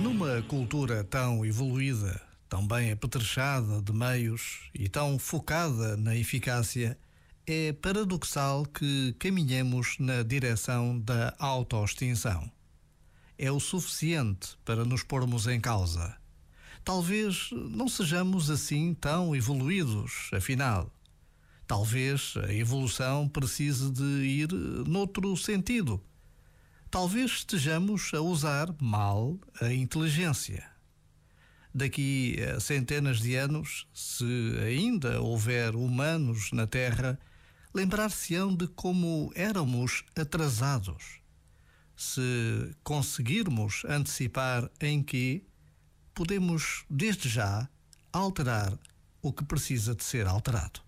Numa cultura tão evoluída, tão bem apetrechada de meios e tão focada na eficácia, é paradoxal que caminhemos na direção da autoextinção. É o suficiente para nos pormos em causa. Talvez não sejamos assim tão evoluídos, afinal. Talvez a evolução precise de ir noutro sentido talvez estejamos a usar mal a inteligência. Daqui a centenas de anos, se ainda houver humanos na Terra, lembrar-se-ão de como éramos atrasados. Se conseguirmos antecipar em que, podemos, desde já, alterar o que precisa de ser alterado.